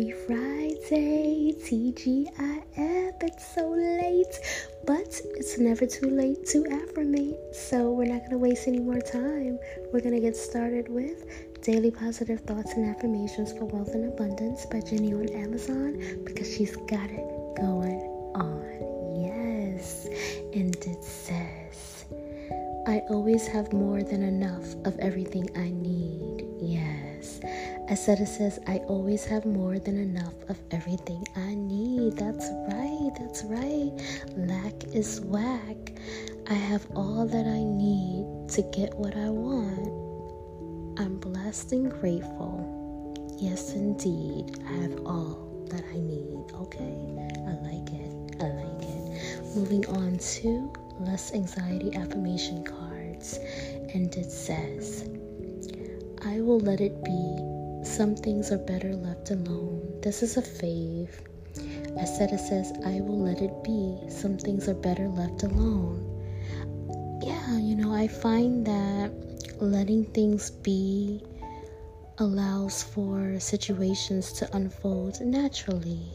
Happy Friday, TGIF. It's so late, but it's never too late to affirmate. So, we're not going to waste any more time. We're going to get started with Daily Positive Thoughts and Affirmations for Wealth and Abundance by Jenny on Amazon because she's got it going on. Yes. And it says, I always have more than enough of everything I need. Yes. It says, I always have more than enough of everything I need. That's right, that's right. Lack is whack. I have all that I need to get what I want. I'm blessed and grateful. Yes, indeed, I have all that I need. Okay, I like it. I like it. Moving on to less anxiety affirmation cards. And it says, I will let it be some things are better left alone. This is a fave. it says, I will let it be. Some things are better left alone. Yeah, you know, I find that letting things be allows for situations to unfold naturally.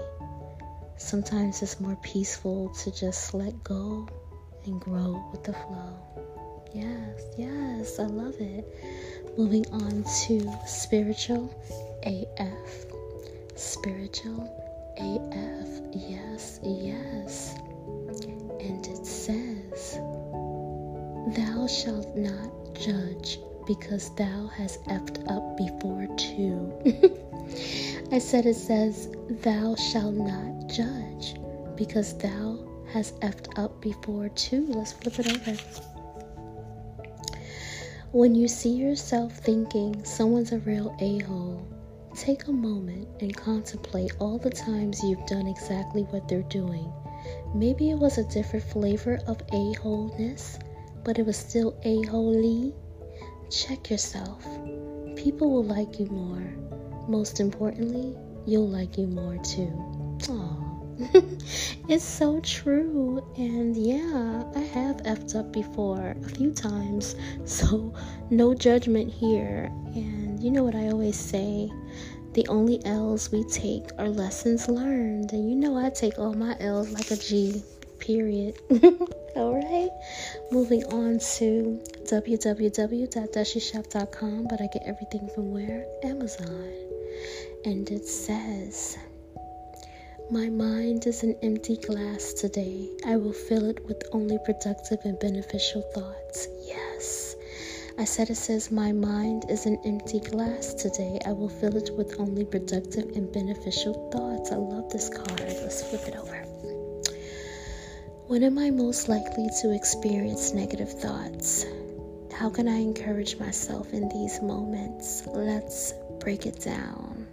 Sometimes it's more peaceful to just let go and grow with the flow. Yes, yes, I love it. Moving on to spiritual AF. Spiritual AF. Yes, yes. And it says, Thou shalt not judge because thou hast effed up before too. I said it says, Thou shalt not judge because thou hast effed up before too. Let's flip it over. When you see yourself thinking someone's a real a hole, take a moment and contemplate all the times you've done exactly what they're doing. Maybe it was a different flavor of a holeness, but it was still a holy. Check yourself. People will like you more. Most importantly, you'll like you more too. It's so true. And yeah, I have effed up before a few times. So, no judgment here. And you know what I always say? The only L's we take are lessons learned. And you know I take all my L's like a G, period. Alright, moving on to www.dushishop.com, but I get everything from where? Amazon. And it says, my mind is an empty glass today. I will fill it with only productive and beneficial thoughts. Yes. I said it says, My mind is an empty glass today. I will fill it with only productive and beneficial thoughts. I love this card. Let's flip it over. When am I most likely to experience negative thoughts? How can I encourage myself in these moments? Let's break it down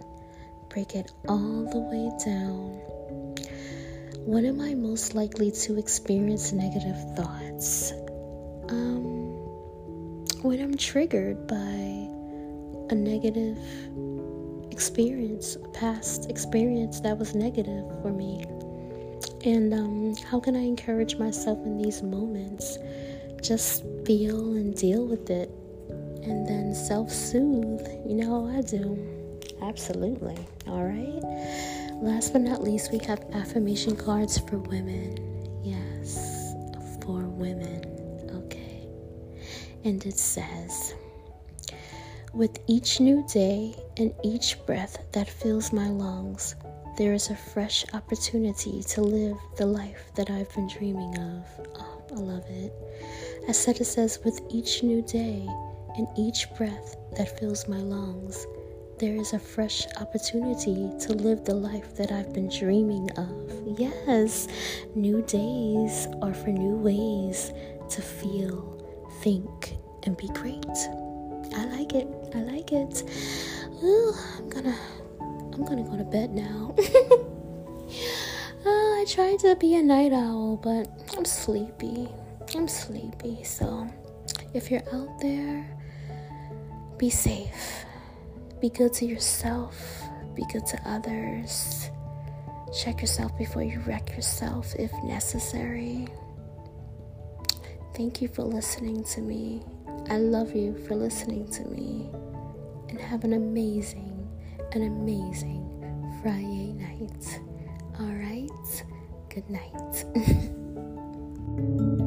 break it all the way down. When am I most likely to experience negative thoughts? Um, when I'm triggered by a negative experience, a past experience that was negative for me. And um, how can I encourage myself in these moments? Just feel and deal with it and then self soothe. You know how I do. Absolutely. All right. Last but not least, we have affirmation cards for women. Yes, for women. Okay. And it says, with each new day and each breath that fills my lungs, there is a fresh opportunity to live the life that I've been dreaming of. Oh, I love it. As it says, with each new day and each breath that fills my lungs, there is a fresh opportunity to live the life that I've been dreaming of. Yes, new days are for new ways to feel, think, and be great. I like it. I like it. Ooh, I'm gonna I'm gonna go to bed now. uh, I tried to be a night owl, but I'm sleepy. I'm sleepy. So if you're out there, be safe be good to yourself, be good to others. Check yourself before you wreck yourself if necessary. Thank you for listening to me. I love you for listening to me. And have an amazing, an amazing Friday night. Alright? Good night.